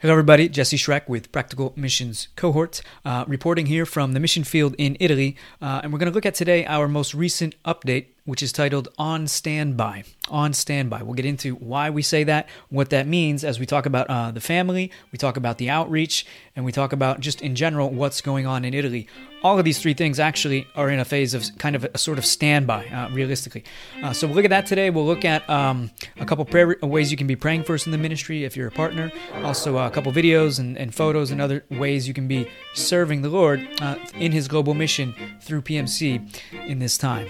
Hello, everybody. Jesse Schreck with Practical Missions Cohort, uh, reporting here from the mission field in Italy. Uh, and we're going to look at today our most recent update which is titled On Standby. On Standby. We'll get into why we say that, what that means as we talk about uh, the family, we talk about the outreach, and we talk about just in general what's going on in Italy. All of these three things actually are in a phase of kind of a, sort of standby, uh, realistically. Uh, so we'll look at that today. We'll look at um, a couple prayer ways you can be praying for us in the ministry if you're a partner. Also, uh, a couple videos and, and, photos and other ways you can be serving the Lord uh, in His global mission through PMC in this time.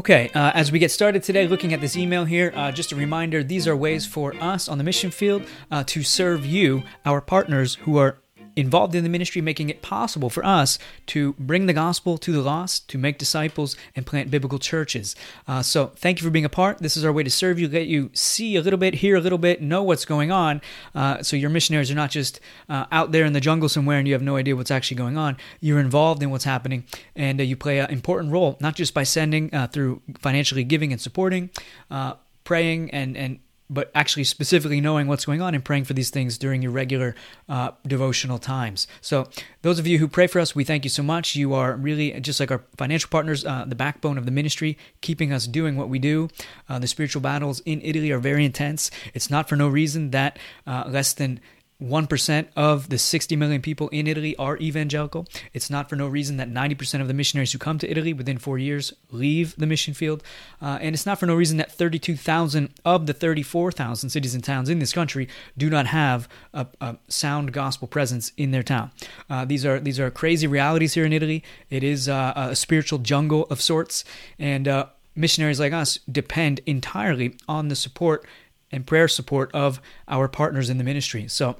Okay, uh, as we get started today looking at this email here, uh, just a reminder these are ways for us on the mission field uh, to serve you, our partners who are involved in the ministry, making it possible for us to bring the gospel to the lost, to make disciples, and plant biblical churches. Uh, so, thank you for being a part. This is our way to serve you, let you see a little bit, hear a little bit, know what's going on. Uh, so, your missionaries are not just uh, out there in the jungle somewhere and you have no idea what's actually going on. You're involved in what's happening, and uh, you play an important role, not just by sending uh, through financially giving and supporting, uh, praying and and but actually specifically knowing what's going on and praying for these things during your regular uh, devotional times. So, those of you who pray for us, we thank you so much. You are really, just like our financial partners, uh, the backbone of the ministry, keeping us doing what we do. Uh, the spiritual battles in Italy are very intense. It's not for no reason that uh, less than 1% of the 60 million people in Italy are evangelical. It's not for no reason that 90% of the missionaries who come to Italy within four years leave the mission field. Uh, and it's not for no reason that 32,000 of the 34,000 cities and towns in this country do not have a, a sound gospel presence in their town. Uh, these, are, these are crazy realities here in Italy. It is uh, a spiritual jungle of sorts. And uh, missionaries like us depend entirely on the support and prayer support of our partners in the ministry. So,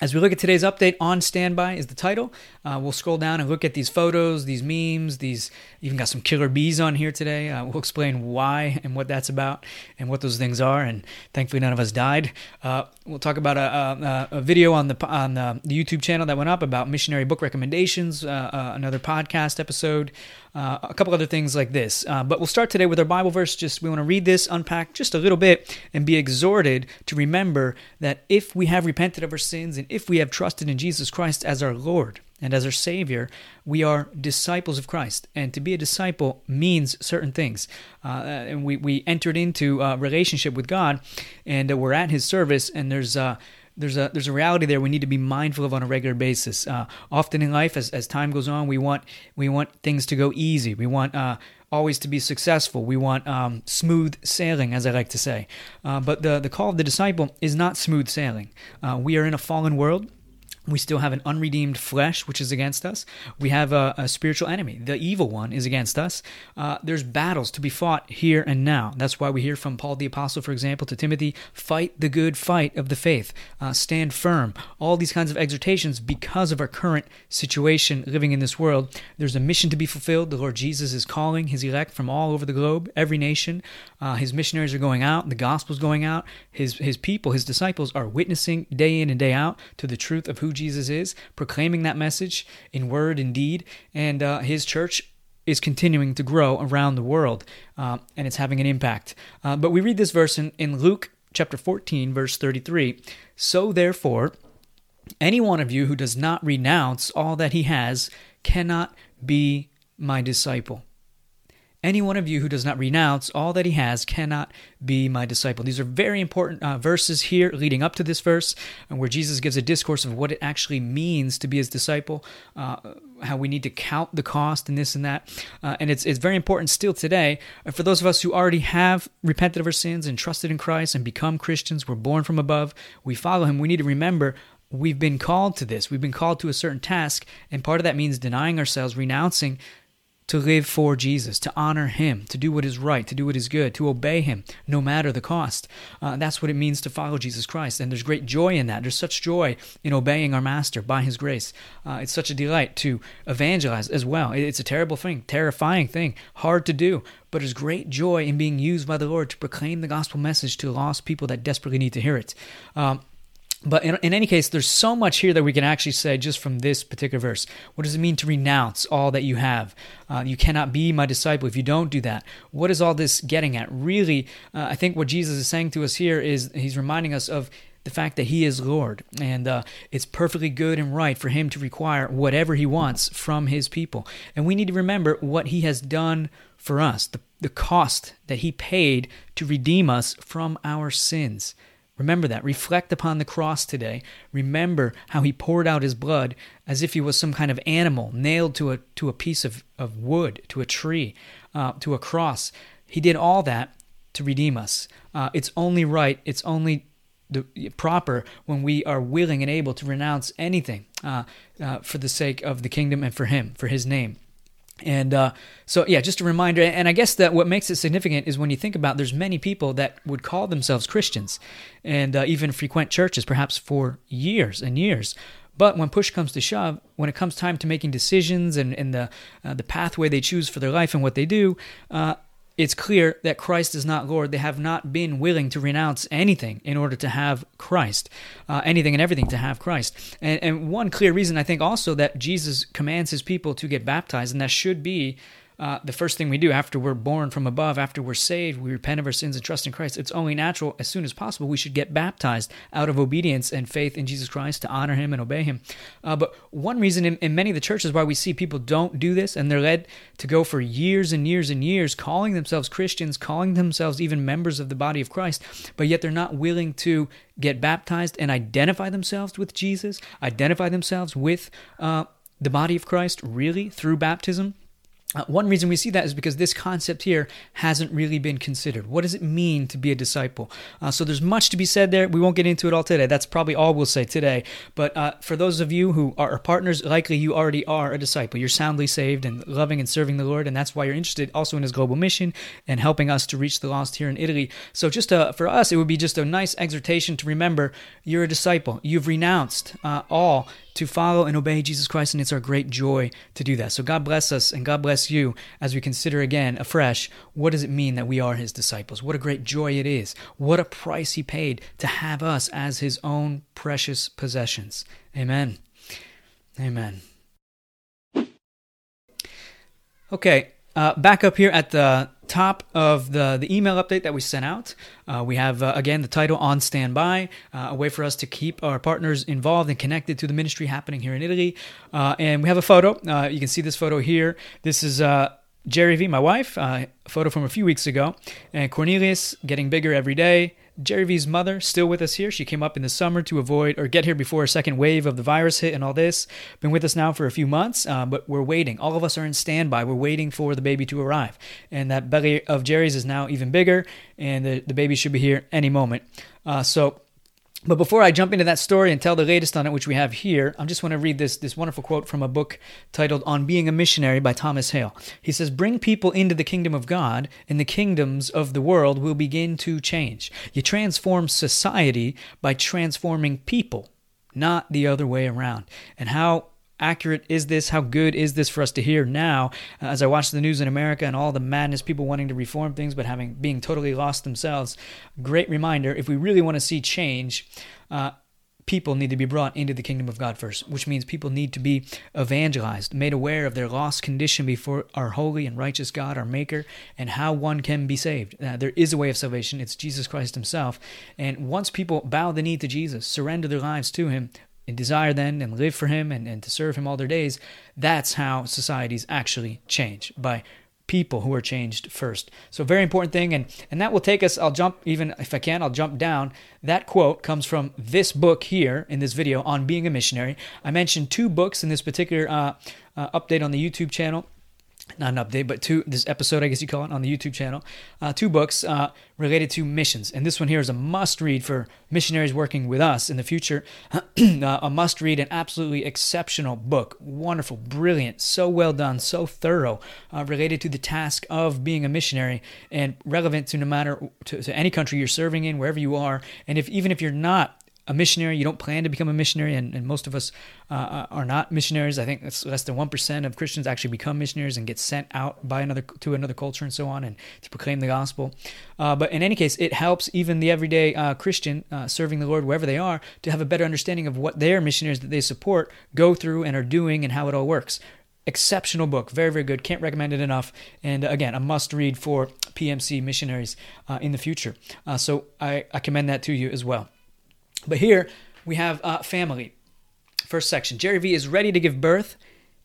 as we look at today's update, On Standby is the title. Uh, we'll scroll down and look at these photos, these memes, these even got some killer bees on here today. Uh, we'll explain why and what that's about and what those things are. And thankfully, none of us died. Uh, we'll talk about a, a, a, video on the on the, YouTube channel that went up about missionary book recommendations, uh, uh, another podcast episode, uh, a couple other things like this. but we'll start today with our Bible verse. Just we want to read this, unpack just a little bit, and be exhorted to remember that if we have repented of our sins and if we have trusted in Jesus Christ as our Lord and as our Savior, we are disciples of Christ. And to be a disciple means certain things. Uh, and we, we entered into a relationship with God, and uh, we're at His service, and there's uh, there's a there's a reality there we need to be mindful of on a regular basis. Uh, often in life, as, as time goes on, we want we want things to go easy. We want uh, always to be successful. We want um, smooth sailing, as I like to say. Uh, but the, the call of the disciple is not smooth sailing. Uh, we are in a fallen world. We still have an unredeemed flesh, which is against us. We have a, a spiritual enemy. The evil one is against us. Uh, there's battles to be fought here and now. That's why we hear from Paul the Apostle, for example, to Timothy fight the good fight of the faith, uh, stand firm. All these kinds of exhortations because of our current situation living in this world. There's a mission to be fulfilled. The Lord Jesus is calling his elect from all over the globe, every nation. Uh, his missionaries are going out, the gospel's going out. His, his people, his disciples, are witnessing day in and day out to the truth of who Jesus is, proclaiming that message in word and deed, and uh, his church is continuing to grow around the world, uh, and it's having an impact. Uh, but we read this verse in, in Luke chapter 14, verse 33. So therefore, any one of you who does not renounce all that he has cannot be my disciple. Any one of you who does not renounce all that he has cannot be my disciple. These are very important uh, verses here leading up to this verse, where Jesus gives a discourse of what it actually means to be his disciple, uh, how we need to count the cost and this and that. Uh, and it's, it's very important still today uh, for those of us who already have repented of our sins and trusted in Christ and become Christians. We're born from above, we follow him. We need to remember we've been called to this. We've been called to a certain task, and part of that means denying ourselves, renouncing to live for Jesus, to honor Him, to do what is right, to do what is good, to obey Him, no matter the cost. Uh, that's what it means to follow Jesus Christ. And there's great joy in that. There's such joy in obeying our Master by His grace. Uh, it's such a delight to evangelize as well. It's a terrible thing, terrifying thing, hard to do, but there's great joy in being used by the Lord to proclaim the gospel message to lost people that desperately need to hear it. Um, but in, in, any case, there's so much here that we can actually say just from this particular verse. What does it mean to renounce all that you have? Uh, you cannot be my disciple if you don't do that. What is all this getting at? Really, uh, I think what Jesus is saying to us here is he's reminding us of the fact that he is Lord. And uh, it's perfectly good and right for him to require whatever he wants from his people. And we need to remember what he has done for us, the, the cost that he paid to redeem us from our sins. Remember that. Reflect upon the cross today. Remember how he poured out his blood as if he was some kind of animal nailed to a, to a piece of, of wood, to a tree, uh, to a cross. He did all that to redeem us. Uh, it's only right, it's only the, proper when we are willing and able to renounce anything uh, uh, for the sake of the kingdom and for Him, for His name. And uh, so, yeah, just a reminder. And I guess that what makes it significant is when you think about there's many people that would call themselves Christians and uh, even frequent churches, perhaps for years and years. But when push comes to shove, when it comes time to making decisions and, and the uh, the pathway they choose for their life and what they do, uh, it's clear that Christ is not Lord. They have not been willing to renounce anything in order to have Christ, uh, anything and everything to have Christ. And, and one clear reason, I think, also that Jesus commands his people to get baptized, and that should be uh, the first thing we do after we're born from above, after we're saved, we repent of our sins and trust in Christ. It's only natural, as soon as possible, we should get baptized out of obedience and faith in Jesus Christ to honor Him and obey Him. Uh, but one reason in, in many of the churches why we see people don't do this and they're led to go for years and years and years calling themselves Christians, calling themselves even members of the body of Christ, but yet they're not willing to get baptized and identify themselves with Jesus, identify themselves with uh, the body of Christ, really, through baptism uh, one reason we see that is because this concept here hasn't really been considered. What does it mean to be a disciple? Uh, so there's much to be said there. We won't get into it all today. That's probably all we'll say today. But uh, for those of you who are partners, likely you already are a disciple. You're soundly saved and loving and serving the Lord, and that's why you're interested also in His global mission and helping us to reach the lost here in Italy. So just uh, for us, it would be just a nice exhortation to remember you're a disciple. You've renounced uh, all to follow and obey Jesus Christ, and it's our great joy to do that. So God bless us and God bless you as we consider again afresh what does it mean that we are His disciples? What a great joy it is. What a price He paid to have us as His own precious possessions. Amen. Amen. Okay, uh, back up here at the top of the, the email update that we sent out, uh, we have, uh, again, the title On Standby, uh, a way for us to keep our partners involved and connected to the ministry happening here in Italy. Uh, and we have a photo. Uh, you can see this photo here. This is Jerry V, my wife, a photo from a few weeks ago. And Cornelius getting bigger every day. Jerry V's mother still with us here. She came up in the summer to avoid or get here before a second wave of the virus hit and all this. Been with us now for a few months, uh, but we're waiting. All of us are in standby. We're waiting for the baby to arrive. And that belly of Jerry's is now even bigger, and the, the baby should be here any moment. Uh, so but before I jump into that story and tell the latest on it, which we have here, I just want to read this, this wonderful quote from a book titled On Being a Missionary by Thomas Hale. He says, Bring people into the kingdom of God, and the kingdoms of the world will begin to change. You transform society by transforming people, not the other way around. And how accurate is this? How good is this for us to hear now? Uh, as I watch the news in America and all the madness, people wanting to reform things but having being totally lost themselves. Great reminder: if we really want to see change. Uh, people need to be brought into the kingdom of God first, which means people need to be evangelized, made aware of their lost condition before our holy and righteous God, our Maker, and how one can be saved. Uh, there is a way of salvation, it's Jesus Christ Himself. And once people bow the knee to Jesus, surrender their lives to Him, and desire then and live for him and, and to serve him all their days, that's how societies actually change by people who are changed first. So very important thing and and that will take us I'll jump even if I can I'll jump down. That quote comes from this book here in this video on being a missionary. I mentioned two books in this particular uh, uh, update on the YouTube channel not an update, but two this episode, I guess you call it, on the YouTube channel. Uh, two books uh, related to missions, and this one here is a must read for missionaries working with us in the future. uh, a must read, an absolutely exceptional book, wonderful, brilliant, so well done, so thorough, uh, related to the task of being a missionary, and relevant to no matter to, to any country you're serving in, wherever you are, and if even if you're not a missionary, you don't plan to become a missionary, and, and most of us uh, uh are not missionaries. I think it's less than one percent of Christians actually become missionaries and get sent out by another to another culture and so on, and to proclaim the gospel. Uh, but in any case, it helps even the everyday uh, Christian uh, serving the Lord wherever they are to have a better understanding of what their missionaries that they support go through and are doing and how it all works. Exceptional book. Very very good. Can't recommend it enough. And uh, again a must read for pmc missionaries uh, in the future. Uh, so I, I commend that to you as well but here we have uh, family. First section Jerry V is ready to give birth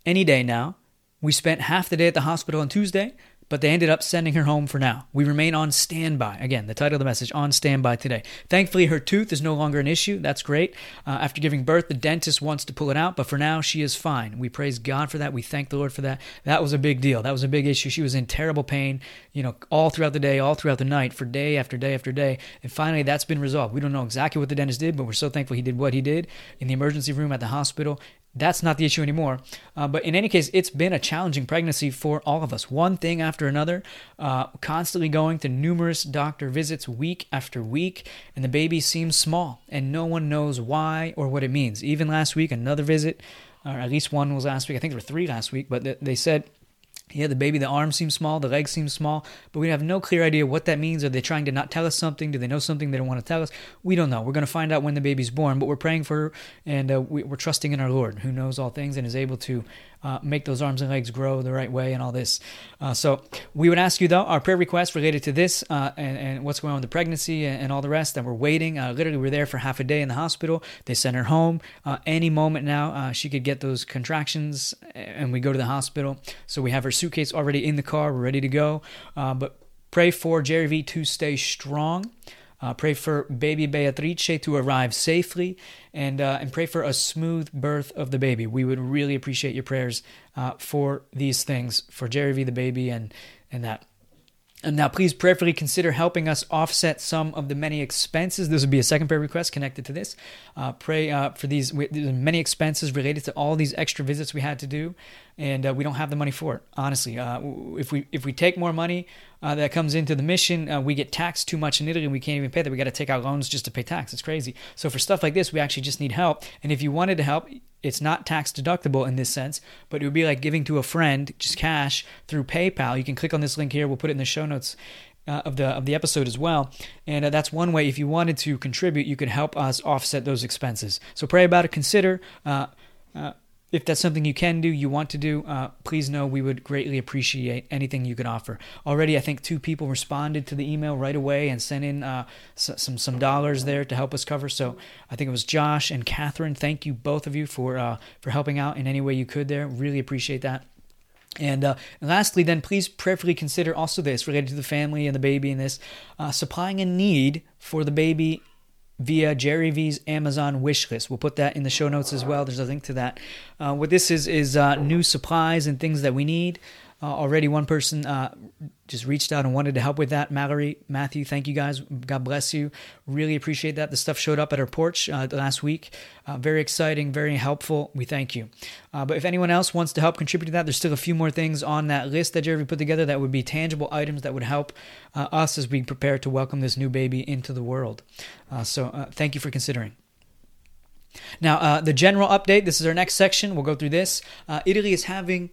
any day now. We spent half the day at the hospital on Tuesday but they ended up sending her home for now. We remain on standby. Again, the title of the message, on standby today. Thankfully, her tooth is no longer an issue. That's great. Uh, after giving birth, the dentist wants to pull it out, but for now, she is fine. We praise God for that. We thank the Lord for that. That was a big deal. That was a big issue. She was in terrible pain, you know, all throughout the day, all throughout the night, for day after day after day. And finally, that's been resolved. We don't know exactly what the dentist did, but we're so thankful he did what he did in the emergency room at the hospital that's not the issue anymore. Uh, but in any case, it's been a challenging pregnancy for all of us. One thing after another, uh, constantly going to numerous doctor visits week after week, and the baby seems small, and no one knows why or what it means. Even last week, another visit, or at least one was last week. I think there were three last week, but they said yeah, the baby, the arms seem small, the legs seem small, but we have no clear idea what that means. Are they trying to not tell us something? Do they know something they don't want to tell us? We don't know. We're going to find out when the baby's born, but we're praying for her and uh, we, are trusting in our Lord who knows all things and is able to uh, make those arms and legs grow the right way and all this. Uh, so we would ask you though our prayer requests related to this uh, and, and, what's going on with the pregnancy and, and all the rest. And we're waiting. Uh, literally, we're there for half a day in the hospital. They sent her home. Uh, any moment now, she could get those contractions, and we go to the hospital. So we have her suitcase already in the car. We're ready to go. but pray for Jerry V to stay strong. Uh, pray for baby Beatrice to arrive safely and, uh, and pray for a smooth birth of the baby. We would really appreciate your prayers uh, for these things, for Jerry V, the baby, and, and that. And now, please prayerfully consider helping us offset some of the many expenses. This would be a second prayer request connected to this. Uh, pray uh, for these many expenses related to all these extra visits we had to do, and uh, we don't have the money for it. Honestly, uh, if we if we take more money uh, that comes into the mission, uh, we get taxed too much in Italy, and we can't even pay that. We got to take out loans just to pay tax. It's crazy. So for stuff like this, we actually just need help. And if you wanted to help, it's not tax deductible in this sense, but it would be like giving to a friend just cash through PayPal. You can click on this link here. We'll put it in the show notes. Uh, of the of the episode as well, and uh, that's one way. If you wanted to contribute, you could help us offset those expenses. So pray about it. Consider uh, uh if that's something you can do, you want to do, uh, please know we would greatly appreciate anything you could offer. Already, I think two people responded to the email right away and sent in uh, some some dollars there to help us cover. So I think it was Josh and Catherine. Thank you both of you for uh, for helping out in any way you could there. Really appreciate that. And uh, lastly, then please prayerfully consider also this related to the family and the baby and this uh, supplying a need for the baby via Jerry V's Amazon wish list. We'll put that in the show notes as well. There's a link to that. Uh, what this is is uh, new supplies and things that we need. Uh, already, one person uh, just reached out and wanted to help with that. Mallory, Matthew, thank you guys. God bless you. Really appreciate that. The stuff showed up at our porch uh, last week. Uh, very exciting, very helpful. We thank you. Uh, but if anyone else wants to help contribute to that, there's still a few more things on that list that Jerry put together that would be tangible items that would help uh, us as we prepare to welcome this new baby into the world. so thank you for considering. Now, the general update. This is our next section. We'll go through this. Italy is having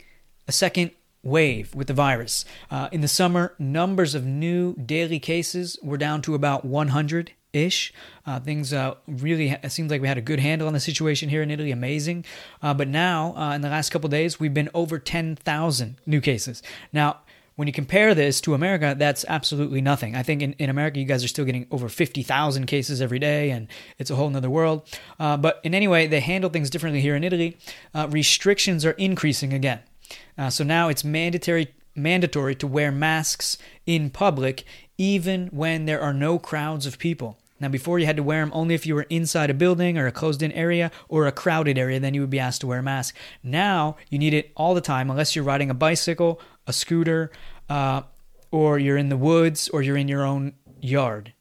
a second wave with the virus. Uh, in the summer, numbers of new daily cases were down to about 100 ish. Uh, things uh, really, it seems like we had a good handle on the situation here in Italy, amazing. Uh, but now, uh, in the last couple days, we've been over 10,000 new cases. Now, when you compare this to America, that's absolutely nothing. I think in, in America, you guys are still getting over 50,000 cases every day, and it's a whole nother world. Uh, but in any way, they handle things differently here in Italy. Uh, restrictions are increasing again. Uh, so now it's mandatory mandatory to wear masks in public even when there are no crowds of people. Now, before you had to wear them only if you were inside a building or a closed in area or a crowded area, then you would be asked to wear a mask. Now, you need it all the time unless you're riding a bicycle, a scooter, uh, or you're in the woods or you're in your own yard.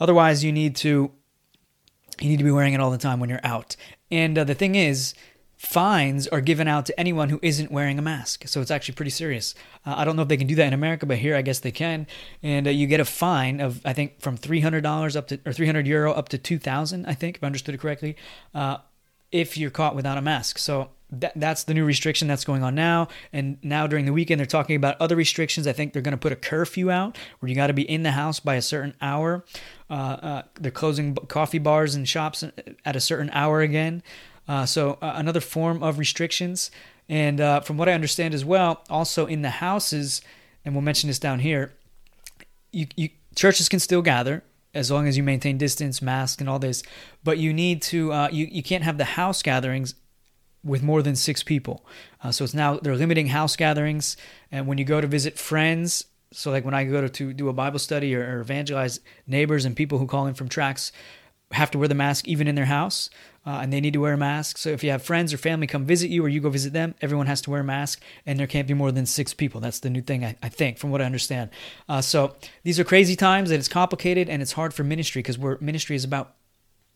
Otherwise, you need to you need to be wearing it all the time when you're out. And uh, the thing is, fines are given out to anyone who isn't wearing a mask. So it's actually pretty serious. Uh, I don't know if they can do that in America, but here I guess they can. And uh, you get a fine of I think from three hundred dollars up to or three hundred euro up to two thousand. I think if I understood it correctly, uh, if you're caught without a mask. So that, that's the new restriction that's going on now. And now during the weekend, they're talking about other restrictions. I think they're going to put a curfew out where you got to be in the house by a certain hour. Uh, uh, they're closing coffee bars and shops at a certain hour again. Uh, so uh, another form of restrictions. And uh, from what I understand as well, also in the houses, and we'll mention this down here, you, you churches can still gather as long as you maintain distance, mask, and all this. But you need to uh, you you can't have the house gatherings with more than six people. Uh, so it's now they're limiting house gatherings, and when you go to visit friends, so like when I go to, to do a Bible study or, or evangelize neighbors and people who call in from tracks, have to wear the mask even in their house, uh, and they need to wear a mask. So if you have friends or family come visit you, or you go visit them, everyone has to wear a mask, and there can't be more than six people. That's the new thing, I, I think, from what I understand. Uh, so these are crazy times, and it's complicated, and it's hard for ministry because we're, ministry is about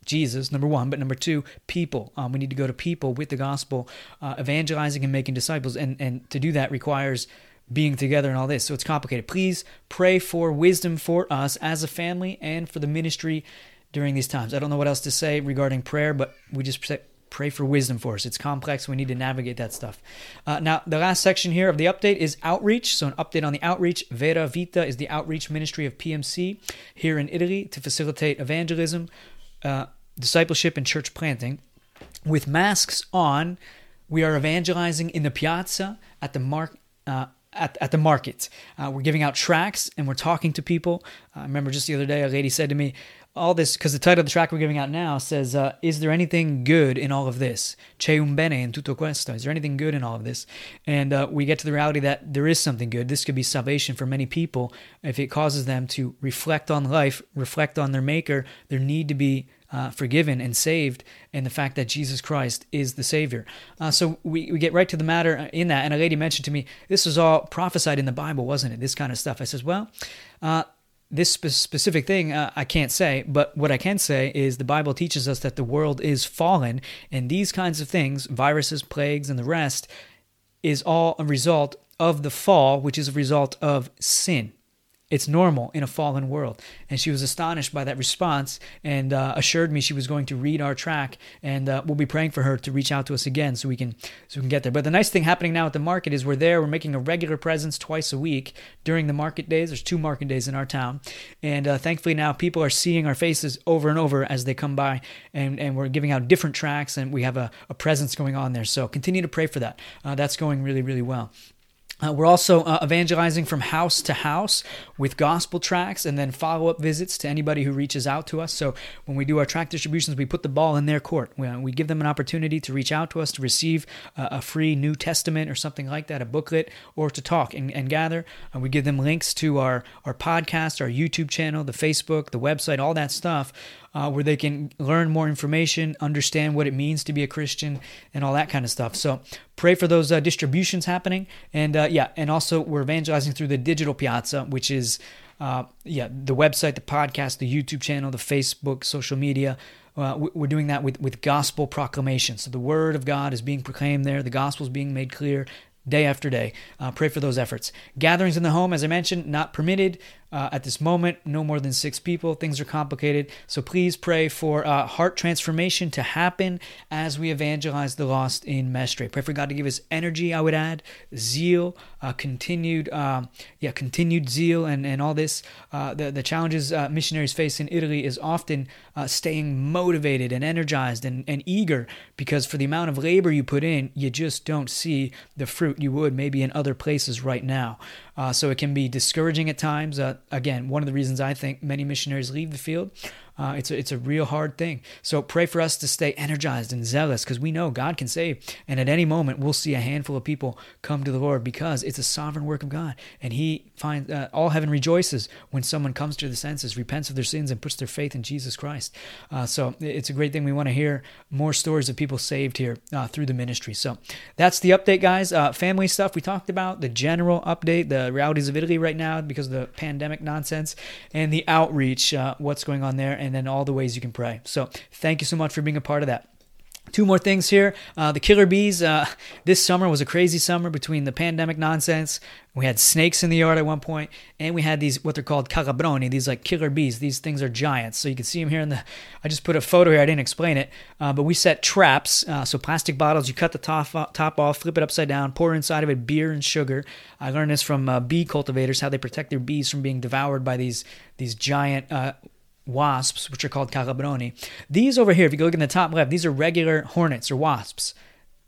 Jesus, number one, but number two, people. Um, we need to go to people with the gospel, uh, evangelizing and making disciples, and and to do that requires being together and all this. So it's complicated. Please pray for wisdom for us as a family and for the ministry during these times. I don't know what else to say regarding prayer, but we just pray for wisdom for us. It's complex. We need to navigate that stuff. Uh, now, the last section here of the update is outreach. So, an update on the outreach. Vera Vita is the outreach ministry of PMC here in Italy to facilitate evangelism, uh, discipleship, and church planting. With masks on, we are evangelizing in the piazza at the mark. Uh, at, at the market. Uh, we're giving out tracts and we're talking to people. I remember just the other day, a lady said to me, all this because the title of the track we're giving out now says, uh, "Is there anything good in all of this? C'è un bene in tutto questo? Is there anything good in all of this?" And uh, we get to the reality that there is something good. This could be salvation for many people if it causes them to reflect on life, reflect on their Maker, their need to be uh, forgiven and saved, and the fact that Jesus Christ is the Savior. Uh, so we, we get right to the matter in that. And a lady mentioned to me, this was all prophesied in the Bible, wasn't it? This kind of stuff. I says, well, uh, this specific thing uh, I can't say, but what I can say is the Bible teaches us that the world is fallen, and these kinds of things, viruses, plagues, and the rest, is all a result of the fall, which is a result of sin. It's normal in a fallen world. And she was astonished by that response and uh, assured me she was going to read our track. And uh, we'll be praying for her to reach out to us again so we can so we can get there. But the nice thing happening now at the market is we're there. We're making a regular presence twice a week during the market days. There's two market days in our town, and uh, thankfully now people are seeing our faces over and over as they come by, and and we're giving out different tracks, and we have a, a presence going on there. So continue to pray for that. Uh, that's going really really well. Uh, we're also uh, evangelizing from house to house with gospel tracts and then follow up visits to anybody who reaches out to us. So, when we do our track distributions, we put the ball in their court. We, uh, we give them an opportunity to reach out to us to receive uh, a free New Testament or something like that, a booklet, or to talk and, and gather. we give them links to our, our podcast, our YouTube channel, the Facebook, the website, all that stuff uh, where they can learn more information, understand what it means to be a Christian, and all that kind of stuff. So pray for those uh, distributions happening, and uh, yeah, and also we're evangelizing through the digital piazza, which is uh, yeah the website, the podcast, the YouTube channel, the Facebook, social media. Uh, we're doing that with, with gospel proclamation. So the word of God is being proclaimed there, the gospel is being made clear day after day. Uh, pray for those efforts. Gatherings in the home, as I mentioned, not permitted. Uh, at this moment, no more than six people. Things are complicated. So please pray for uh, heart transformation to happen as we evangelize the lost in Mestre. Pray for God to give us energy, I would add, zeal, uh, continued, um, yeah, continued zeal and, and all this. Uh, the, the challenges uh, missionaries face in Italy is often uh, staying motivated and energized and, and eager because for the amount of labor you put in, you just don't see the fruit you would maybe in other places right now. So it can be discouraging at times. Again, one of the reasons I think many missionaries leave the field uh, it's a, it's a real hard thing. So pray for us to stay energized and zealous because we know God can save, and at any moment we'll see a handful of people come to the Lord because it's a sovereign work of God, and He finds uh, all heaven rejoices when someone comes to the senses, repents of their sins, and puts their faith in Jesus Christ. Uh, so it's a great thing. We want to hear more stories of people saved here uh, through the ministry. So that's the update, guys. Uh, family stuff we talked about, the general update, the realities of Italy right now because of the pandemic nonsense, and the outreach, uh, what's going on there and then all the ways you can pray. So thank you so much for being a part of that. Two more things here. Uh, the killer bees. Uh, this summer was a crazy summer between the pandemic nonsense. We had snakes in the yard at one point, and we had these what they're called calabroni. These like killer bees. These things are giants. So you can see them here in the. I just put a photo here. I didn't explain it, uh, but we set traps. Uh, so plastic bottles. You cut the top top off, flip it upside down, pour inside of it beer and sugar. I learned this from uh, bee cultivators how they protect their bees from being devoured by these these giant uh, wasps, which are called calabroni. These over here, if you look in the top left, these are regular hornets or wasps.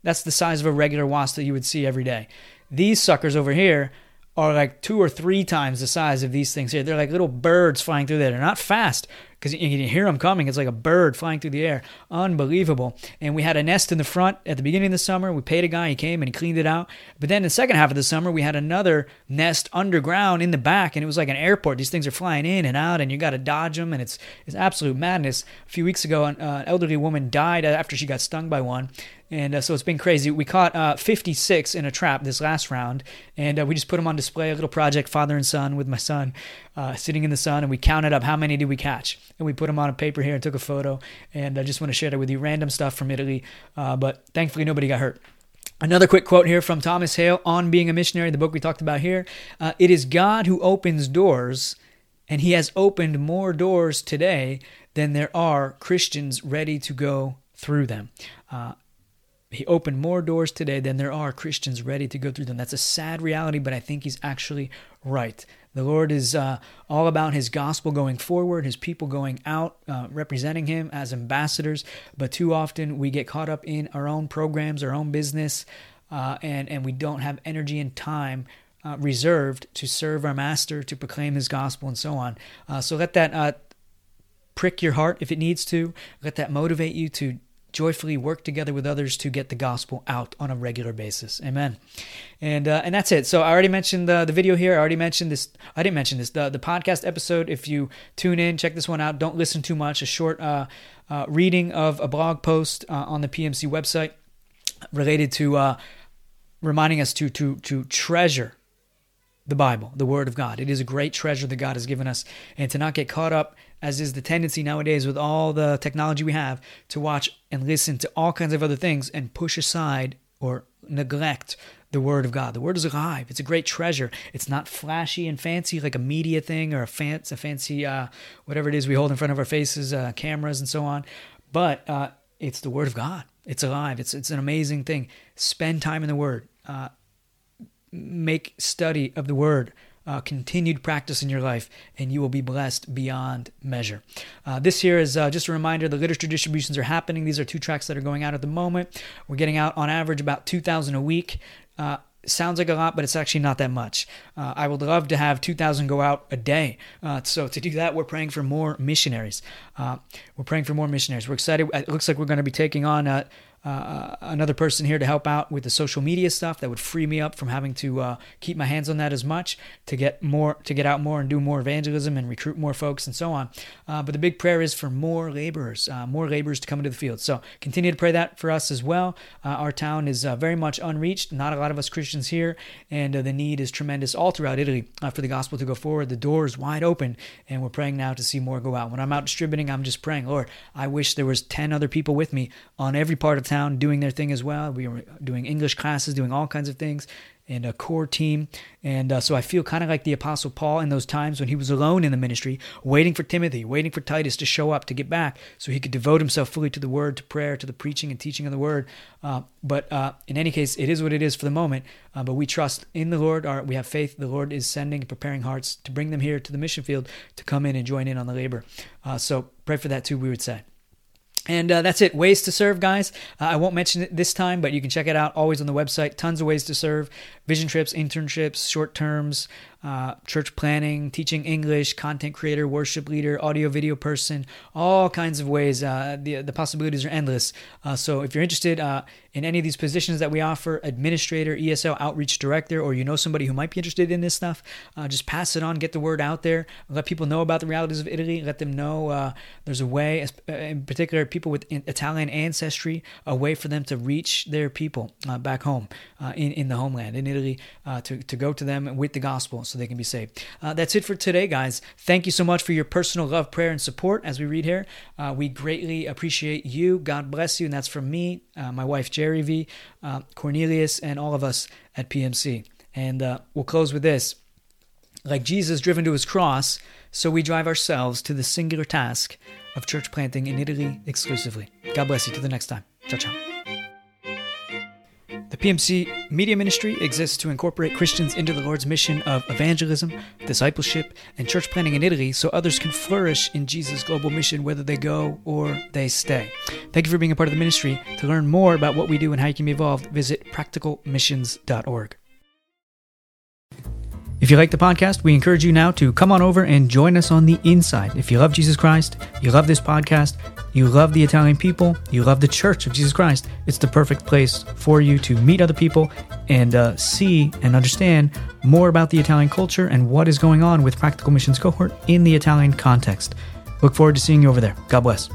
That's the size of a regular wasp that you would see every day. These suckers over here are like two or three times the size of these things here. They're like little birds flying through there. They're not fast because you can hear them coming. It's like a bird flying through the air. Unbelievable. And we had a nest in the front at the beginning of the summer. We paid a guy. He came and he cleaned it out. But then the second half of the summer, we had another nest underground in the back, and it was like an airport. These things are flying in and out, and you got to dodge them, and it's it's absolute madness. A few weeks ago, an uh, elderly woman died after she got stung by one. And uh, so it's been crazy. We caught uh, 56 in a trap this last round, and uh, we just put them on display. A little project, father and son, with my son uh, sitting in the sun, and we counted up how many did we catch, and we put them on a paper here and took a photo. And I just want to share that with you. Random stuff from Italy, uh, but thankfully nobody got hurt. Another quick quote here from Thomas Hale on being a missionary, the book we talked about here. Uh, it is God who opens doors, and He has opened more doors today than there are Christians ready to go through them. Uh, he opened more doors today than there are Christians ready to go through them. That's a sad reality, but I think he's actually right. The Lord is uh, all about his gospel going forward, his people going out, uh, representing him as ambassadors. But too often we get caught up in our own programs, our own business, uh, and, and we don't have energy and time uh, reserved to serve our master, to proclaim his gospel, and so on. Uh, so let that uh, prick your heart if it needs to. Let that motivate you to joyfully work together with others to get the gospel out on a regular basis. Amen. And uh, and that's it. So I already mentioned the, the video here. I already mentioned this. I didn't mention this. The, the podcast episode. If you tune in, check this one out. Don't listen too much. A short uh, uh, reading of a blog post uh, on the PMC website related to uh, reminding us to to to treasure the Bible, the Word of God. It is a great treasure that God has given us, and to not get caught up as is the tendency nowadays with all the technology we have, to watch and listen to all kinds of other things and push aside or neglect the Word of God. The Word is alive. It's a great treasure. It's not flashy and fancy like a media thing or a, fancy, a fancy uh, whatever it is we hold in front of our faces, uh, cameras and so on. But uh, it's the Word of God. It's alive. It's it's an amazing thing. Spend time in the Word. Make study of the Word uh, continued practice in your life, and you will be blessed beyond measure. Uh, this here is uh, just a reminder the literature distributions are happening. These are two tracks that are going out at the moment. We're getting out on average about 2,000 a week. Uh, sounds like a lot, but it's actually not that much. Uh, I would love to have 2,000 go out a day. Uh, so to do that, we're praying for more missionaries. We're praying for more missionaries. We're excited. It looks like we're going to be taking on uh, uh, another person here to help out with the social media stuff that would free me up from having to uh, keep my hands on that as much to get more to get out more and do more evangelism and recruit more folks and so on. Uh, but the big prayer is for more laborers uh, more laborers to come into the field. So continue to pray that for us as well. Our town is very much unreached. Not a lot of us christians here. And the need is tremendous all throughout italy for the gospel to go forward. The door is wide open and we're praying now to see more go out. When i'm out distributing i'm just praying lord i wish there was 10 other people with me on every part of town town doing their thing as well. We were doing English classes, doing all kinds of things, and a core team. And uh, so I feel kind of like the Apostle Paul in those times when he was alone in the ministry, waiting for Timothy, waiting for Titus to show up to get back so he could devote himself fully to the word, to prayer, to the preaching and teaching of the word. Uh, but uh, in any case, it is what it is for the moment. Uh, but we trust in the Lord. Our, we have faith. The Lord is sending and preparing hearts to bring them here to the mission field to come in and join in on the labor. Uh, so pray for that too, we would say. And uh, that's it. Ways to serve, guys. Uh, I won't mention it this time, but you can check it out always on the website. Tons of ways to serve vision trips, internships, short terms, uh, church planting, teaching English, content creator, worship leader, audio video person, all kinds of ways. Uh, the, the possibilities are endless. Uh, so if you're interested, uh, in any of these positions that we offer administrator, ESL, outreach director, or you know somebody who might be interested in this stuff, uh, just pass it on, get the word out there, let people know about the realities of Italy, let them know there's a way, in particular, people with Italian ancestry, a way for them to reach their people back home in, in the homeland, in Italy, to, to go to them with the gospel so they can be saved. Uh, that's it for today, guys. Thank you so much for your personal love, prayer, and support as we read here. Uh, we greatly appreciate you. God bless you. And that's from me, uh, my wife, Jerry V, Cornelius, and all of us at PMC. And we'll close with this. Like Jesus driven to his cross, so we drive ourselves to the singular task of church planting in Italy exclusively. God bless you. Till the next time. Ciao, ciao. PMC Media Ministry exists to incorporate Christians into the Lord's mission of evangelism, discipleship, and church planting in Italy so others can flourish in Jesus' global mission whether they go or they stay. Thank you for being a part of the ministry. To learn more about what we do and how you can be involved, visit practicalmissions.org. If you like the podcast, we encourage you now to come on over and join us on the inside. If you love Jesus Christ, you love this podcast, you love the Italian people, you love the Church of Jesus Christ, it's the perfect place for you to meet other people and uh, see and understand more about the Italian culture and what is going on with Practical Missions Cohort in the Italian context. Look forward to seeing you over there. God bless.